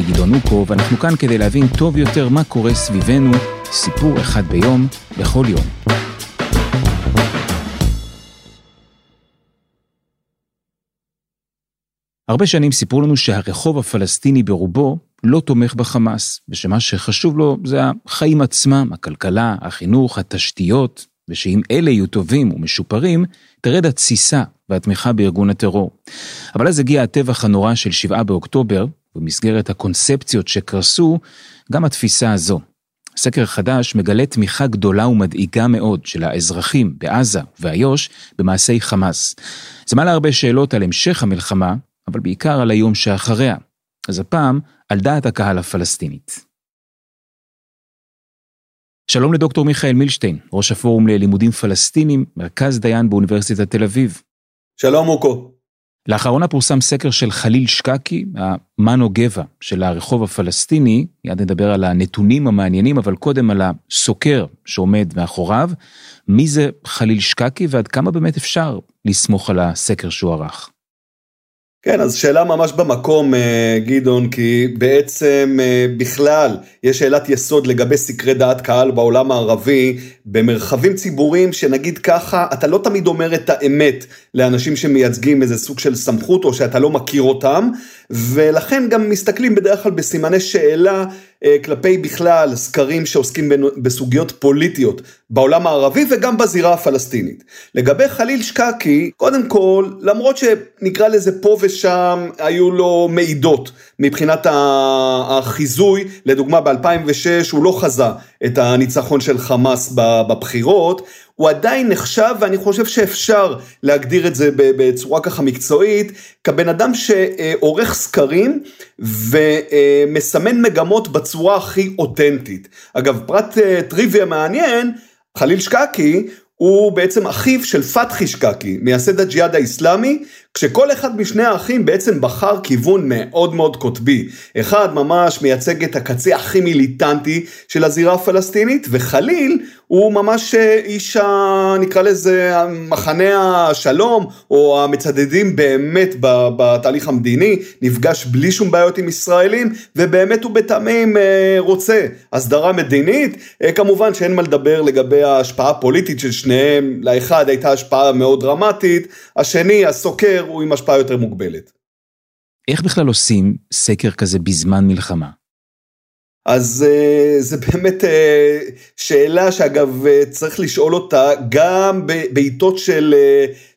אני גדעון אוקו, ואנחנו כאן כדי להבין טוב יותר מה קורה סביבנו, סיפור אחד ביום, בכל יום. הרבה שנים סיפרו לנו שהרחוב הפלסטיני ברובו לא תומך בחמאס, ושמה שחשוב לו זה החיים עצמם, הכלכלה, החינוך, התשתיות, ושאם אלה יהיו טובים ומשופרים, תרד התסיסה והתמיכה בארגון הטרור. אבל אז הגיע הטבח הנורא של 7 באוקטובר, במסגרת הקונספציות שקרסו, גם התפיסה הזו. סקר חדש מגלה תמיכה גדולה ומדאיגה מאוד של האזרחים בעזה ובאיו"ש במעשי חמאס. זה מעלה הרבה שאלות על המשך המלחמה, אבל בעיקר על היום שאחריה. אז הפעם, על דעת הקהל הפלסטינית. שלום לדוקטור מיכאל מילשטיין, ראש הפורום ללימודים פלסטינים, מרכז דיין באוניברסיטת תל אביב. שלום מוקו. לאחרונה פורסם סקר של חליל שקקי, המנו גבע של הרחוב הפלסטיני, מיד נדבר על הנתונים המעניינים, אבל קודם על הסוקר שעומד מאחוריו. מי זה חליל שקקי ועד כמה באמת אפשר לסמוך על הסקר שהוא ערך? כן, אז שאלה ממש במקום, אה, גדעון, כי בעצם אה, בכלל יש שאלת יסוד לגבי סקרי דעת קהל בעולם הערבי, במרחבים ציבוריים שנגיד ככה, אתה לא תמיד אומר את האמת לאנשים שמייצגים איזה סוג של סמכות או שאתה לא מכיר אותם, ולכן גם מסתכלים בדרך כלל בסימני שאלה כלפי בכלל סקרים שעוסקים בסוגיות פוליטיות בעולם הערבי וגם בזירה הפלסטינית. לגבי חליל שקקי, קודם כל, למרות שנקרא לזה פה ושם היו לו מעידות מבחינת החיזוי, לדוגמה ב-2006 הוא לא חזה את הניצחון של חמאס בבחירות, הוא עדיין נחשב, ואני חושב שאפשר להגדיר את זה בצורה ככה מקצועית, כבן אדם שעורך סקרים ומסמן מגמות בצורה הכי אותנטית. אגב, פרט אה, טריוויה מעניין, חליל שקקי הוא בעצם אחיו של פתחי שקקי, מייסד הג'יהאד האיסלאמי, כשכל אחד משני האחים בעצם בחר כיוון מאוד מאוד קוטבי. אחד ממש מייצג את הקצה הכי מיליטנטי של הזירה הפלסטינית, וחליל הוא ממש אה, איש ה... נקרא לזה מחנה השלום, או המצדדים באמת בתהליך המדיני, נפגש בלי שום בעיות עם ישראלים, ובאמת הוא בתמים אה, רוצה הסדרה מדינית. אה, כמובן שאין מה לדבר לגבי ההשפעה הפוליטית של שניהם, לאחד הייתה השפעה מאוד דרמטית, השני, הסוקר, הוא עם השפעה יותר מוגבלת. איך בכלל עושים סקר כזה בזמן מלחמה? אז uh, זה באמת uh, שאלה שאגב uh, צריך לשאול אותה גם בעיתות של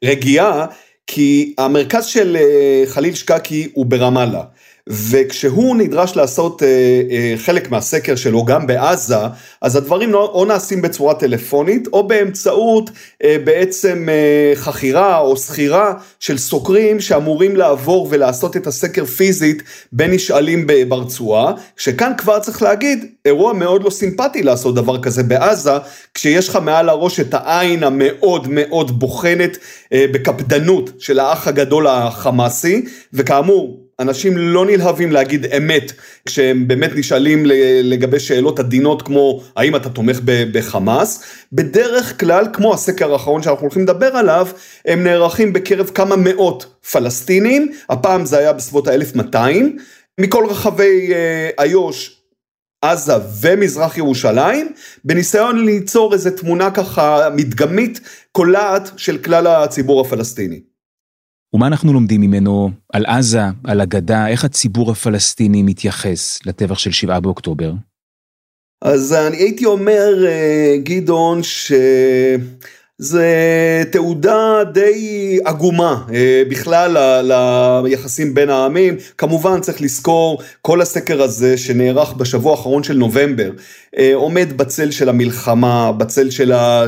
רגיעה, כי המרכז של חליל שקקי הוא ברמאללה. וכשהוא נדרש לעשות אה, אה, חלק מהסקר שלו גם בעזה, אז הדברים לא, או נעשים בצורה טלפונית או באמצעות אה, בעצם אה, חכירה או שכירה של סוקרים שאמורים לעבור ולעשות את הסקר פיזית בין נשאלים ברצועה, שכאן כבר צריך להגיד, אירוע מאוד לא סימפטי לעשות דבר כזה בעזה, כשיש לך מעל הראש את העין המאוד מאוד בוחנת אה, בקפדנות של האח הגדול החמאסי, וכאמור, אנשים לא נלהבים להגיד אמת כשהם באמת נשאלים לגבי שאלות עדינות כמו האם אתה תומך בחמאס. בדרך כלל, כמו הסקר האחרון שאנחנו הולכים לדבר עליו, הם נערכים בקרב כמה מאות פלסטינים, הפעם זה היה בסביבות ה-1200, מכל רחבי אה, איו"ש עזה ומזרח ירושלים, בניסיון ליצור איזה תמונה ככה מדגמית, קולעת של כלל הציבור הפלסטיני. ומה אנחנו לומדים ממנו על עזה, על הגדה, איך הציבור הפלסטיני מתייחס לטבח של 7 באוקטובר? אז אני הייתי אומר, אה, גדעון, שזה תעודה די עגומה אה, בכלל ליחסים בין העמים. כמובן צריך לזכור, כל הסקר הזה שנערך בשבוע האחרון של נובמבר, אה, עומד בצל של המלחמה, בצל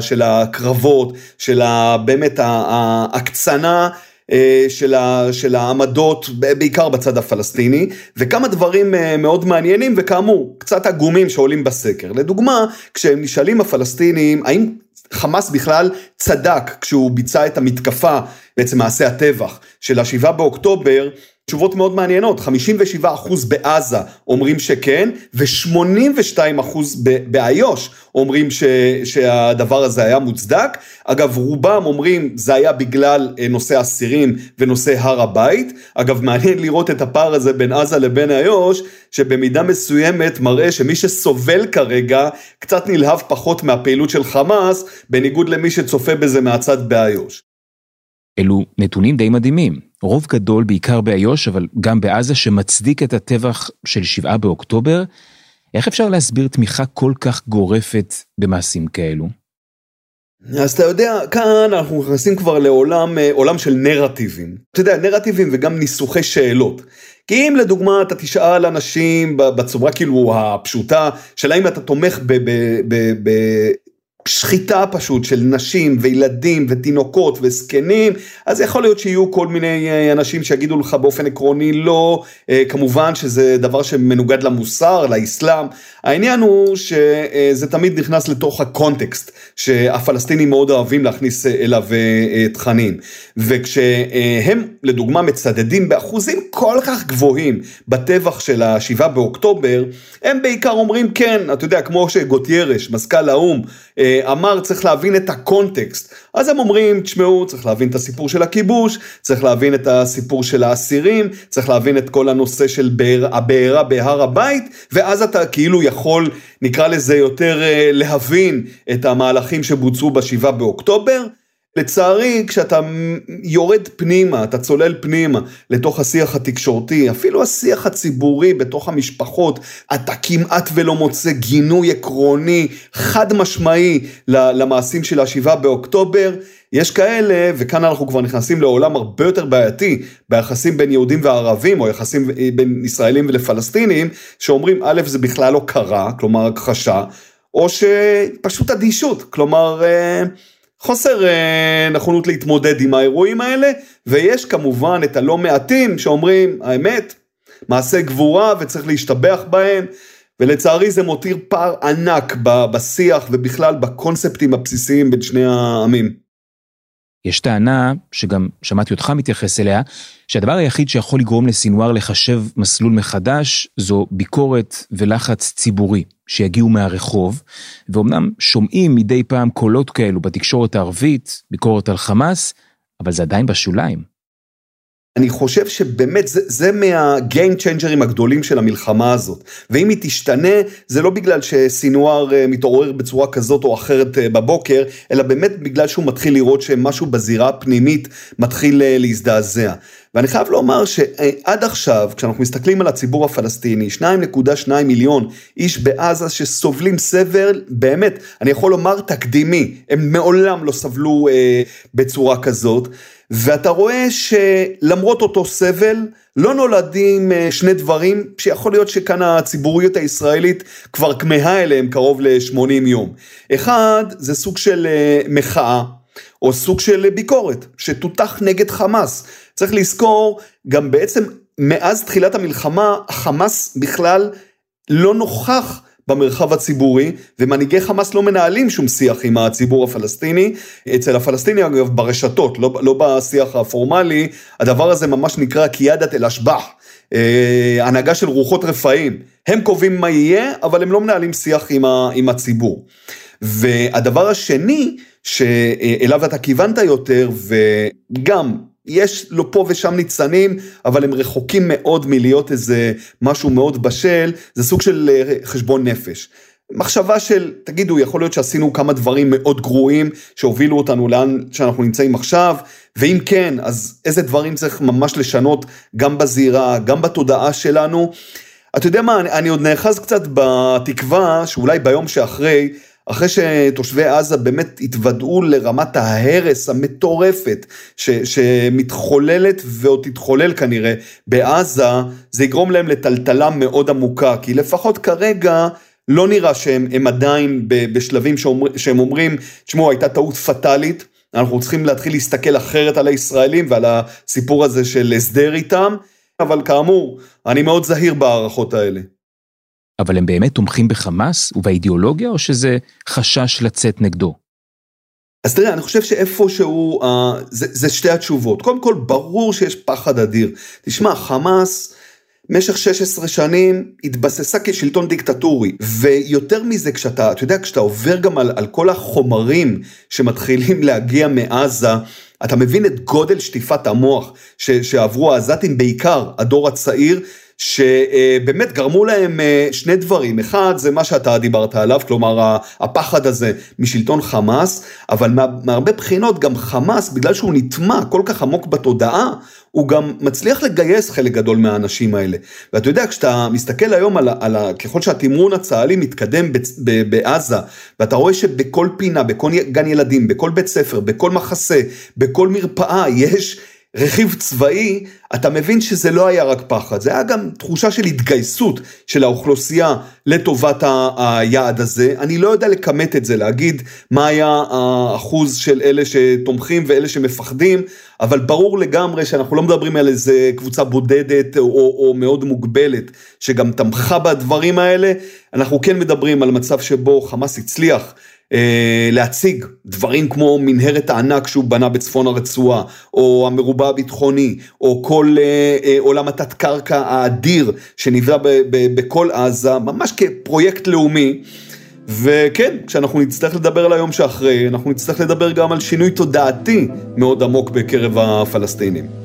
של הקרבות, של באמת ההקצנה. אה, של, ה, של העמדות, בעיקר בצד הפלסטיני, וכמה דברים אה, מאוד מעניינים וכאמור, קצת עגומים שעולים בסקר. לדוגמה, כשהם נשאלים הפלסטינים, האם חמאס בכלל צדק כשהוא ביצע את המתקפה, בעצם מעשה הטבח, של השבעה באוקטובר, תשובות מאוד מעניינות, 57% בעזה אומרים שכן, ו-82% באיו"ש אומרים ש, שהדבר הזה היה מוצדק. אגב, רובם אומרים זה היה בגלל אה, נושא אסירים ונושא הר הבית. אגב, מעניין לראות את הפער הזה בין עזה לבין איו"ש, שבמידה מסוימת מראה שמי שסובל כרגע קצת נלהב פחות מהפעילות של חמאס, בניגוד למי שצופה בזה מהצד באיו"ש. אלו נתונים די מדהימים. רוב גדול בעיקר באיו"ש, אבל גם בעזה, שמצדיק את הטבח של 7 באוקטובר. איך אפשר להסביר תמיכה כל כך גורפת במעשים כאלו? אז אתה יודע, כאן אנחנו נכנסים כבר לעולם אה, עולם של נרטיבים. אתה יודע, נרטיבים וגם ניסוחי שאלות. כי אם לדוגמה אתה תשאל אנשים בצורה כאילו הפשוטה, של האם אתה תומך שחיטה פשוט של נשים וילדים ותינוקות וזקנים, אז יכול להיות שיהיו כל מיני אה, אנשים שיגידו לך באופן עקרוני לא, אה, כמובן שזה דבר שמנוגד למוסר, לאסלאם. העניין הוא שזה תמיד נכנס לתוך הקונטקסט, שהפלסטינים מאוד אוהבים להכניס אליו אה, תכנים. וכשהם לדוגמה מצדדים באחוזים כל כך גבוהים בטבח של השבעה באוקטובר, הם בעיקר אומרים כן, אתה יודע, כמו שגוטיירש, מזכ"ל האו"ם, אמר צריך להבין את הקונטקסט. אז הם אומרים, תשמעו, צריך להבין את הסיפור של הכיבוש, צריך להבין את הסיפור של האסירים, צריך להבין את כל הנושא של הבעירה בהר הבית, ואז אתה כאילו יכול, נקרא לזה יותר אה, להבין את המהלכים שבוצעו בשבעה באוקטובר. לצערי, כשאתה יורד פנימה, אתה צולל פנימה לתוך השיח התקשורתי, אפילו השיח הציבורי בתוך המשפחות, אתה כמעט ולא מוצא גינוי עקרוני, חד משמעי, למעשים של השבעה באוקטובר. יש כאלה, וכאן אנחנו כבר נכנסים לעולם הרבה יותר בעייתי, ביחסים בין יהודים וערבים, או יחסים בין ישראלים ולפלסטינים, שאומרים, א', זה בכלל לא קרה, כלומר הכחשה, או שפשוט אדישות, כלומר... חוסר אה, נכונות להתמודד עם האירועים האלה, ויש כמובן את הלא מעטים שאומרים, האמת, מעשה גבורה וצריך להשתבח בהם, ולצערי זה מותיר פער ענק בשיח ובכלל בקונספטים הבסיסיים בין שני העמים. יש טענה, שגם שמעתי אותך מתייחס אליה, שהדבר היחיד שיכול לגרום לסינואר לחשב מסלול מחדש, זו ביקורת ולחץ ציבורי שיגיעו מהרחוב, ואומנם שומעים מדי פעם קולות כאלו בתקשורת הערבית, ביקורת על חמאס, אבל זה עדיין בשוליים. אני חושב שבאמת זה, זה מה-game changerים הגדולים של המלחמה הזאת. ואם היא תשתנה, זה לא בגלל שסינואר אה, מתעורר בצורה כזאת או אחרת אה, בבוקר, אלא באמת בגלל שהוא מתחיל לראות שמשהו בזירה הפנימית מתחיל אה, להזדעזע. ואני חייב לומר שעד עכשיו, כשאנחנו מסתכלים על הציבור הפלסטיני, 2.2 מיליון איש בעזה שסובלים סבל, באמת, אני יכול לומר תקדימי, הם מעולם לא סבלו אה, בצורה כזאת. ואתה רואה שלמרות אותו סבל, לא נולדים אה, שני דברים שיכול להיות שכאן הציבוריות הישראלית כבר כמהה אליהם קרוב ל-80 יום. אחד, זה סוג של אה, מחאה, או סוג של ביקורת, שתותח נגד חמאס. צריך לזכור, גם בעצם מאז תחילת המלחמה, חמאס בכלל לא נוכח במרחב הציבורי, ומנהיגי חמאס לא מנהלים שום שיח עם הציבור הפלסטיני. אצל הפלסטיני, אגב, ברשתות, לא, לא בשיח הפורמלי, הדבר הזה ממש נקרא קיאדת אל-אשבח, אה, הנהגה של רוחות רפאים. הם קובעים מה יהיה, אבל הם לא מנהלים שיח עם, ה, עם הציבור. והדבר השני, שאליו אתה כיוונת יותר, וגם יש לו פה ושם ניצנים, אבל הם רחוקים מאוד מלהיות איזה משהו מאוד בשל, זה סוג של אה, חשבון נפש. מחשבה של, תגידו, יכול להיות שעשינו כמה דברים מאוד גרועים שהובילו אותנו לאן שאנחנו נמצאים עכשיו, ואם כן, אז איזה דברים צריך ממש לשנות גם בזירה, גם בתודעה שלנו. אתה יודע מה, אני, אני עוד נאחז קצת בתקווה שאולי ביום שאחרי, אחרי שתושבי עזה באמת התוודעו לרמת ההרס המטורפת ש, שמתחוללת ועוד תתחולל כנראה בעזה, זה יגרום להם לטלטלה מאוד עמוקה, כי לפחות כרגע לא נראה שהם עדיין בשלבים שאומר, שהם אומרים, תשמעו הייתה טעות פטאלית, אנחנו צריכים להתחיל להסתכל אחרת על הישראלים ועל הסיפור הזה של הסדר איתם, אבל כאמור, אני מאוד זהיר בהערכות האלה. אבל הם באמת תומכים בחמאס ובאידיאולוגיה, או שזה חשש לצאת נגדו? אז תראה, אני חושב שאיפשהו, uh, זה, זה שתי התשובות. קודם כל, ברור שיש פחד אדיר. תשמע, חמאס, במשך 16 שנים התבססה כשלטון דיקטטורי, ויותר מזה, כשאתה, אתה יודע, כשאתה עובר גם על, על כל החומרים שמתחילים להגיע מעזה, אתה מבין את גודל שטיפת המוח ש, שעברו העזתים, בעיקר הדור הצעיר, שבאמת גרמו להם אה, שני דברים, אחד זה מה שאתה דיברת עליו, כלומר הפחד הזה משלטון חמאס, אבל מהרבה בחינות גם חמאס, בגלל שהוא נטמע כל כך עמוק בתודעה, הוא גם מצליח לגייס חלק גדול מהאנשים האלה. ואתה יודע, כשאתה מסתכל היום על, על ככל שהתמרון הצה"לי מתקדם בעזה, ואתה רואה שבכל פינה, בכל גן ילדים, בכל בית ספר, בכל מחסה, בכל מרפאה, יש... רכיב צבאי, אתה מבין שזה לא היה רק פחד, זה היה גם תחושה של התגייסות של האוכלוסייה לטובת היעד הזה. אני לא יודע לכמת את זה, להגיד מה היה האחוז של אלה שתומכים ואלה שמפחדים, אבל ברור לגמרי שאנחנו לא מדברים על איזה קבוצה בודדת או, או מאוד מוגבלת שגם תמכה בדברים האלה, אנחנו כן מדברים על מצב שבו חמאס הצליח. אה, להציג דברים כמו מנהרת הענק שהוא בנה בצפון הרצועה, או המרובע הביטחוני, או כל אה, אה, עולם התת קרקע האדיר שנבנה בכל עזה, ממש כפרויקט לאומי. וכן, כשאנחנו נצטרך לדבר על היום שאחרי, אנחנו נצטרך לדבר גם על שינוי תודעתי מאוד עמוק בקרב הפלסטינים.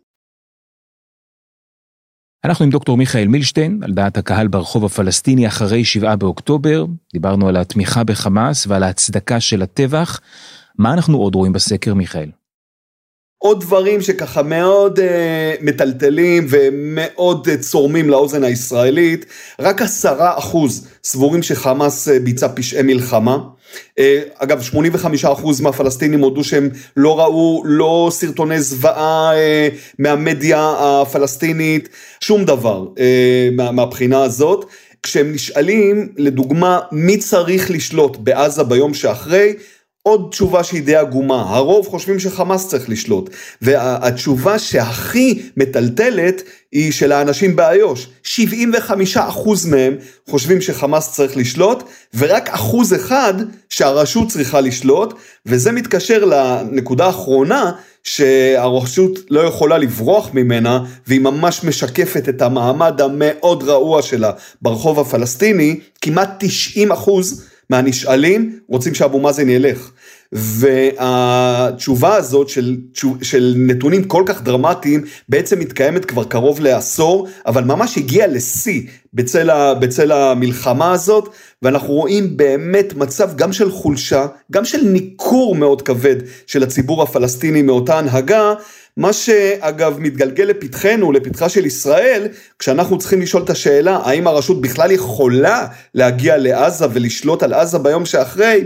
אנחנו עם דוקטור מיכאל מילשטיין, על דעת הקהל ברחוב הפלסטיני אחרי 7 באוקטובר, דיברנו על התמיכה בחמאס ועל ההצדקה של הטבח. מה אנחנו עוד רואים בסקר, מיכאל? עוד דברים שככה מאוד uh, מטלטלים ומאוד uh, צורמים לאוזן הישראלית, רק עשרה אחוז סבורים שחמאס uh, ביצע פשעי מלחמה. Uh, אגב, 85% מהפלסטינים הודו שהם לא ראו לא סרטוני זוועה uh, מהמדיה הפלסטינית, שום דבר uh, מה, מהבחינה הזאת. כשהם נשאלים, לדוגמה, מי צריך לשלוט בעזה ביום שאחרי, עוד תשובה שהיא די עגומה, הרוב חושבים שחמאס צריך לשלוט, והתשובה שהכי מטלטלת היא של האנשים באיו"ש, 75% מהם חושבים שחמאס צריך לשלוט, ורק אחוז אחד שהרשות צריכה לשלוט, וזה מתקשר לנקודה האחרונה, שהרשות לא יכולה לברוח ממנה, והיא ממש משקפת את המעמד המאוד רעוע שלה ברחוב הפלסטיני, כמעט 90 אחוז מהנשאלים רוצים שאבו מאזן ילך. והתשובה הזאת של, של נתונים כל כך דרמטיים בעצם מתקיימת כבר קרוב לעשור, אבל ממש הגיעה לשיא בצל, בצל המלחמה הזאת, ואנחנו רואים באמת מצב גם של חולשה, גם של ניכור מאוד כבד של הציבור הפלסטיני מאותה הנהגה, מה שאגב מתגלגל לפתחנו, לפתחה של ישראל, כשאנחנו צריכים לשאול את השאלה האם הרשות בכלל יכולה להגיע לעזה ולשלוט על עזה ביום שאחרי,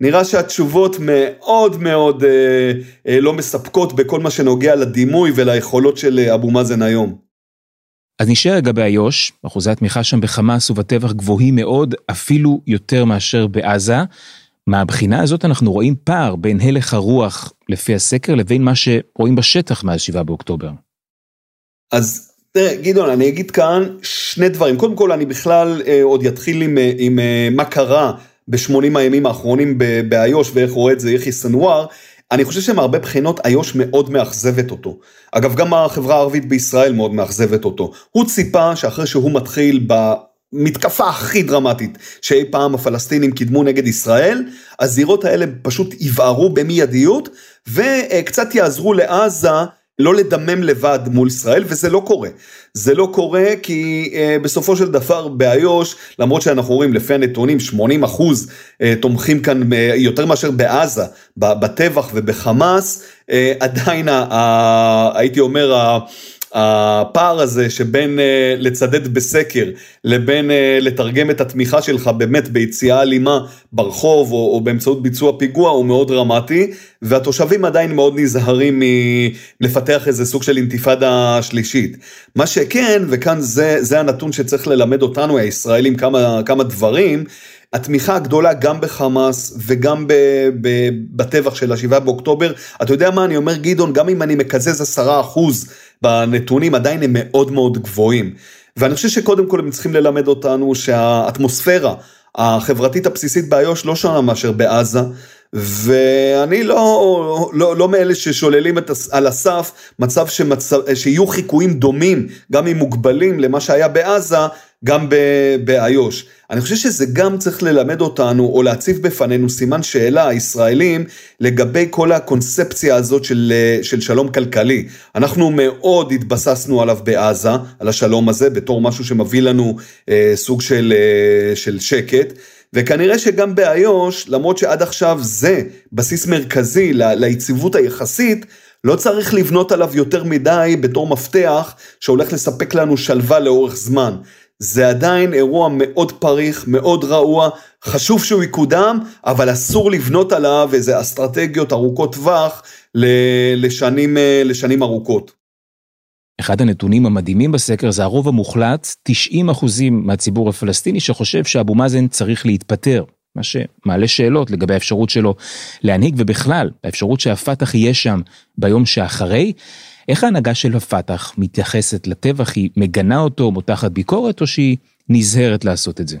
נראה שהתשובות מאוד מאוד אה, אה, לא מספקות בכל מה שנוגע לדימוי וליכולות של אה, אבו מאזן היום. אז נשאר לגבי איו"ש, אחוזי התמיכה שם בחמאס ובטבח גבוהים מאוד, אפילו יותר מאשר בעזה. מהבחינה הזאת אנחנו רואים פער בין הלך הרוח לפי הסקר לבין מה שרואים בשטח מאז 7 באוקטובר. אז תראה, גדעון, אני אגיד כאן שני דברים. קודם כל, אני בכלל אה, עוד אתחיל עם, אה, עם אה, מה קרה ב-80 הימים האחרונים באיו"ש ואיך רואה את זה יחיא סנוואר. אני חושב שמהרבה בחינות איו"ש מאוד מאכזבת אותו. אגב, גם החברה הערבית בישראל מאוד מאכזבת אותו. הוא ציפה שאחרי שהוא מתחיל ב... מתקפה הכי דרמטית שאי פעם הפלסטינים קידמו נגד ישראל, הזירות האלה פשוט יבערו במיידיות וקצת יעזרו לעזה לא לדמם לבד מול ישראל, וזה לא קורה. זה לא קורה כי uh, בסופו של דבר באיו"ש, למרות שאנחנו רואים לפי הנתונים 80 אחוז uh, תומכים כאן uh, יותר מאשר בעזה, בטבח ובחמאס, uh, עדיין ה, ה, הייתי אומר, ה, הפער הזה שבין uh, לצדד בסקר לבין uh, לתרגם את התמיכה שלך באמת ביציאה אלימה ברחוב או, או באמצעות ביצוע פיגוע הוא מאוד דרמטי והתושבים עדיין מאוד נזהרים מלפתח איזה סוג של אינתיפאדה שלישית. מה שכן וכאן זה, זה הנתון שצריך ללמד אותנו הישראלים כמה, כמה דברים התמיכה הגדולה גם בחמאס וגם בטבח של השבעה באוקטובר, אתה יודע מה אני אומר גדעון, גם אם אני מקזז עשרה אחוז בנתונים עדיין הם מאוד מאוד גבוהים. ואני חושב שקודם כל הם צריכים ללמד אותנו שהאטמוספירה החברתית הבסיסית באיו"ש לא שונה מאשר בעזה. ואני לא, לא, לא מאלה ששוללים את, על הסף מצב שמצב, שיהיו חיקויים דומים, גם אם מוגבלים למה שהיה בעזה, גם באיו"ש. אני חושב שזה גם צריך ללמד אותנו, או להציב בפנינו סימן שאלה, הישראלים, לגבי כל הקונספציה הזאת של, של שלום כלכלי. אנחנו מאוד התבססנו עליו בעזה, על השלום הזה, בתור משהו שמביא לנו אה, סוג של, אה, של שקט. וכנראה שגם באיו"ש, למרות שעד עכשיו זה בסיס מרכזי ליציבות היחסית, לא צריך לבנות עליו יותר מדי בתור מפתח שהולך לספק לנו שלווה לאורך זמן. זה עדיין אירוע מאוד פריך, מאוד רעוע, חשוב שהוא יקודם, אבל אסור לבנות עליו איזה אסטרטגיות ארוכות טווח לשנים, לשנים ארוכות. אחד הנתונים המדהימים בסקר זה הרוב המוחלט, 90 אחוזים מהציבור הפלסטיני שחושב שאבו מאזן צריך להתפטר. מה שמעלה שאלות לגבי האפשרות שלו להנהיג ובכלל, האפשרות שהפת"ח יהיה שם ביום שאחרי. איך ההנהגה של הפת"ח מתייחסת לטבח? היא מגנה אותו, מותחת ביקורת, או שהיא נזהרת לעשות את זה?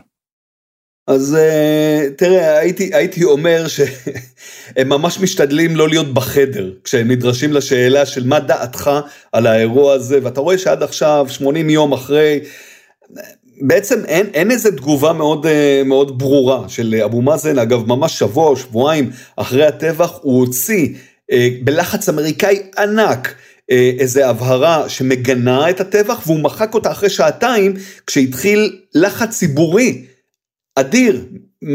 אז אה, תראה, הייתי, הייתי אומר שהם ממש משתדלים לא להיות בחדר כשהם נדרשים לשאלה של מה דעתך על האירוע הזה, ואתה רואה שעד עכשיו, 80 יום אחרי, בעצם אין, אין איזה תגובה מאוד, אה, מאוד ברורה של אבו מאזן, אגב ממש שבוע או שבועיים אחרי הטבח הוא הוציא אה, בלחץ אמריקאי ענק איזה הבהרה שמגנה את הטבח והוא מחק אותה אחרי שעתיים כשהתחיל לחץ ציבורי אדיר,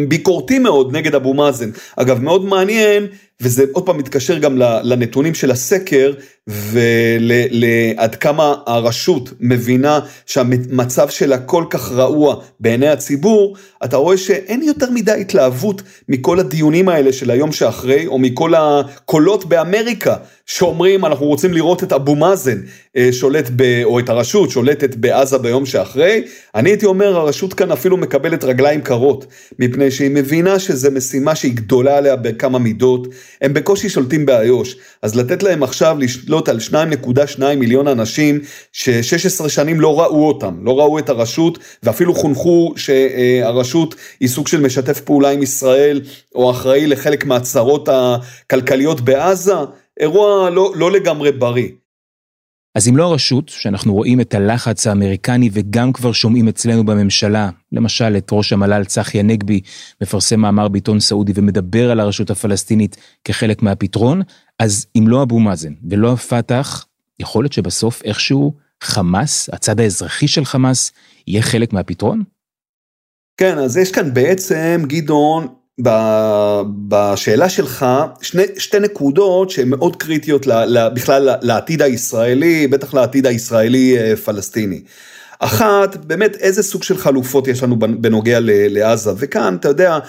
ביקורתי מאוד נגד אבו מאזן. אגב, מאוד מעניין, וזה עוד פעם מתקשר גם לנתונים של הסקר, ועד כמה הרשות מבינה שהמצב שלה כל כך רעוע בעיני הציבור, אתה רואה שאין יותר מדי התלהבות מכל הדיונים האלה של היום שאחרי, או מכל הקולות באמריקה שאומרים אנחנו רוצים לראות את אבו מאזן אה, שולט, ב, או את הרשות שולטת בעזה ביום שאחרי. אני הייתי אומר הרשות כאן אפילו מקבלת רגליים קרות, מפני שהיא מבינה שזו משימה שהיא גדולה עליה בכמה מידות, הם בקושי שולטים באיו"ש, אז לתת להם עכשיו לשלוט על 2.2 מיליון אנשים ש-16 שנים לא ראו אותם, לא ראו את הרשות, ואפילו חונכו שהרשות היא סוג של משתף פעולה עם ישראל, או אחראי לחלק מהצרות הכלכליות בעזה, אירוע לא, לא לגמרי בריא. אז אם לא הרשות, שאנחנו רואים את הלחץ האמריקני וגם כבר שומעים אצלנו בממשלה, למשל את ראש המל"ל צחי הנגבי מפרסם מאמר בעיתון סעודי ומדבר על הרשות הפלסטינית כחלק מהפתרון, אז אם לא אבו מאזן ולא הפת"ח, יכול להיות שבסוף איכשהו חמאס, הצד האזרחי של חמאס, יהיה חלק מהפתרון? כן, אז יש כאן בעצם, גדעון, בשאלה שלך שני, שתי נקודות שהן מאוד קריטיות ל, ל, בכלל לעתיד הישראלי, בטח לעתיד הישראלי אה, פלסטיני. אחת, באמת איזה סוג של חלופות יש לנו בנוגע לעזה, וכאן אתה יודע,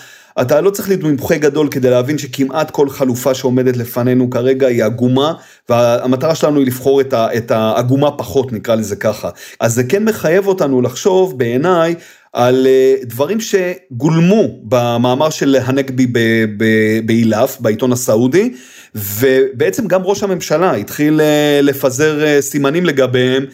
אתה לא צריך להיות מומחה גדול כדי להבין שכמעט כל חלופה שעומדת לפנינו כרגע היא עגומה, והמטרה שלנו היא לבחור את העגומה פחות, נקרא לזה ככה. אז זה כן מחייב אותנו לחשוב בעיניי על אה, דברים שגולמו במאמר של הנגבי באילף, בעיתון הסעודי, ובעצם גם ראש הממשלה התחיל אה, לפזר אה, סימנים לגביהם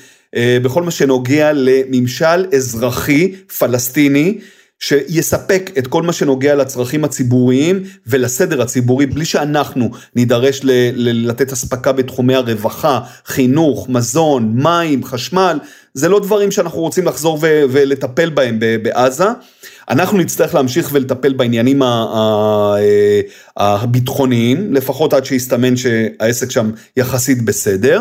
בכל מה שנוגע לממשל אזרחי פלסטיני. שיספק את כל מה שנוגע לצרכים הציבוריים ולסדר הציבורי בלי שאנחנו נידרש ל- ל- לתת אספקה בתחומי הרווחה, חינוך, מזון, מים, חשמל, זה לא דברים שאנחנו רוצים לחזור ו- ולטפל בהם בעזה. אנחנו נצטרך להמשיך ולטפל בעניינים הביטחוניים, לפחות עד שיסתמן שהעסק שם יחסית בסדר.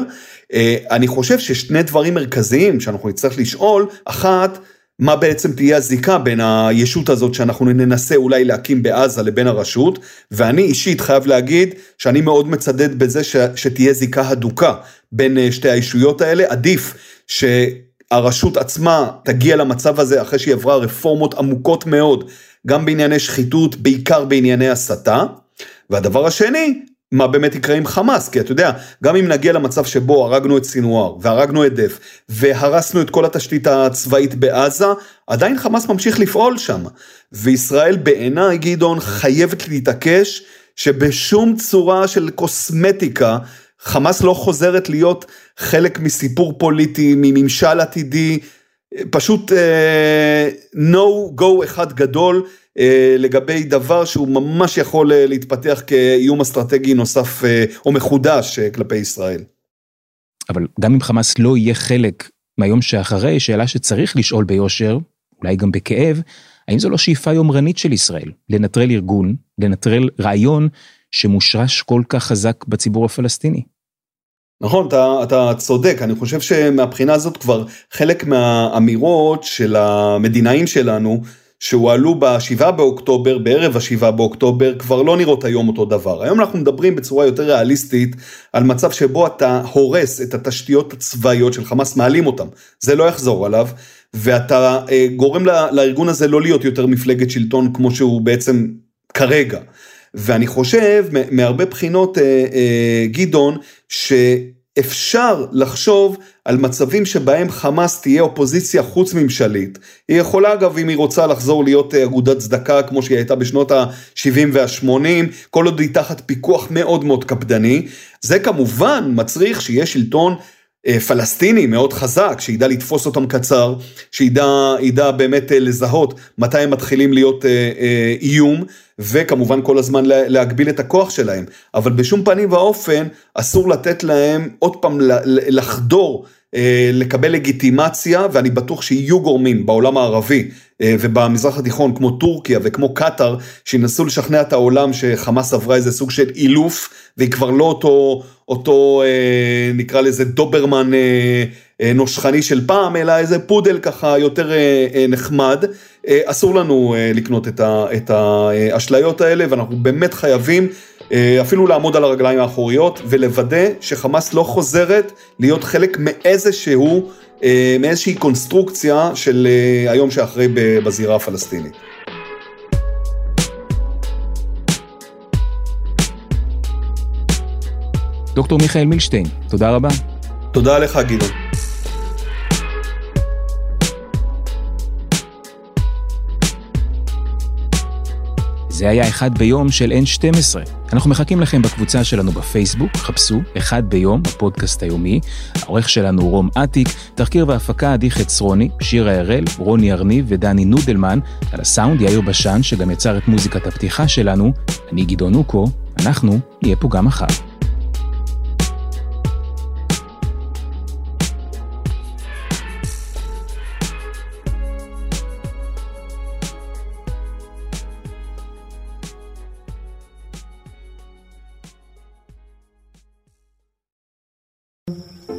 אה, אני חושב ששני דברים מרכזיים שאנחנו נצטרך לשאול, אחת, מה בעצם תהיה הזיקה בין הישות הזאת שאנחנו ננסה אולי להקים בעזה לבין הרשות, ואני אישית חייב להגיד שאני מאוד מצדד בזה ש, שתהיה זיקה הדוקה בין אה, שתי הישויות האלה, עדיף שהרשות עצמה תגיע למצב הזה אחרי שהיא עברה רפורמות עמוקות מאוד, גם בענייני שחיתות, בעיקר בענייני הסתה. והדבר השני, מה באמת יקרה עם חמאס, כי אתה יודע, גם אם נגיע למצב שבו הרגנו את סינואר, והרגנו את דף, והרסנו את כל התשתית הצבאית בעזה, עדיין חמאס ממשיך לפעול שם. וישראל בעיניי, גדעון, חייבת להתעקש שבשום צורה של קוסמטיקה, חמאס לא חוזרת להיות חלק מסיפור פוליטי, מממשל עתידי, פשוט uh, no go אחד גדול. אה, לגבי דבר שהוא ממש יכול אה, להתפתח כאיום אסטרטגי נוסף אה, או מחודש כלפי ישראל. אבל גם אם חמאס לא יהיה חלק מהיום שאחרי, שאלה שצריך לשאול ביושר, אולי גם בכאב, האם זו לא שאיפה יומרנית של ישראל לנטרל ארגון, לנטרל רעיון שמושרש כל כך חזק בציבור הפלסטיני? נכון, אתה, אתה צודק, אני חושב שמבחינה הזאת כבר חלק מהאמירות של המדינאים שלנו, שהועלו ב-7 באוקטובר, בערב ה-7 באוקטובר, כבר לא נראות היום אותו דבר. היום אנחנו מדברים בצורה יותר ריאליסטית על מצב שבו אתה הורס את התשתיות הצבאיות של חמאס, מעלים אותם, זה לא יחזור עליו, ואתה אה, גורם לארגון הזה לא להיות יותר מפלגת שלטון כמו שהוא בעצם כרגע. ואני חושב מהרבה בחינות, אה, אה, גדעון, ש... אפשר לחשוב על מצבים שבהם חמאס תהיה אופוזיציה חוץ ממשלית. היא יכולה אגב אם היא רוצה לחזור להיות אה, אגודת צדקה כמו שהיא הייתה בשנות ה-70 וה-80, כל עוד היא תחת פיקוח מאוד מאוד קפדני. זה כמובן מצריך שיהיה שלטון פלסטיני מאוד חזק, שידע לתפוס אותם קצר, שידע באמת אה, לזהות מתי הם מתחילים להיות איום. וכמובן כל הזמן להגביל את הכוח שלהם, אבל בשום פנים ואופן אסור לתת להם עוד פעם לחדור, אה, לקבל לגיטימציה, ואני בטוח שיהיו גורמים בעולם הערבי אה, ובמזרח התיכון כמו טורקיה וכמו קטאר, שינסו לשכנע את העולם שחמאס עברה איזה סוג של אילוף, והיא כבר לא אותו, אותו אה, נקרא לזה דוברמן נושכני של פעם, אלא איזה פודל ככה יותר נחמד. אה, אסור לנו אה, לקנות את האשליות האלה, ואנחנו באמת חייבים אה, אפילו לעמוד על הרגליים האחוריות ולוודא שחמאס לא חוזרת להיות חלק מאיזשהו, מאיזושהי קונסטרוקציה של היום שאחרי בזירה הפלסטינית. דוקטור מיכאל מילשטיין, תודה רבה. תודה לך, גדעון. זה היה אחד ביום של N12. אנחנו מחכים לכם בקבוצה שלנו בפייסבוק, חפשו אחד ביום, הפודקאסט היומי. העורך שלנו הוא רום אטיק, תחקיר והפקה עדי חצרוני, שירה הראל, רוני ארניב ודני נודלמן, על הסאונד יאיר בשן, שגם יצר את מוזיקת הפתיחה שלנו. אני גדעון אוקו, אנחנו נהיה פה גם מחר.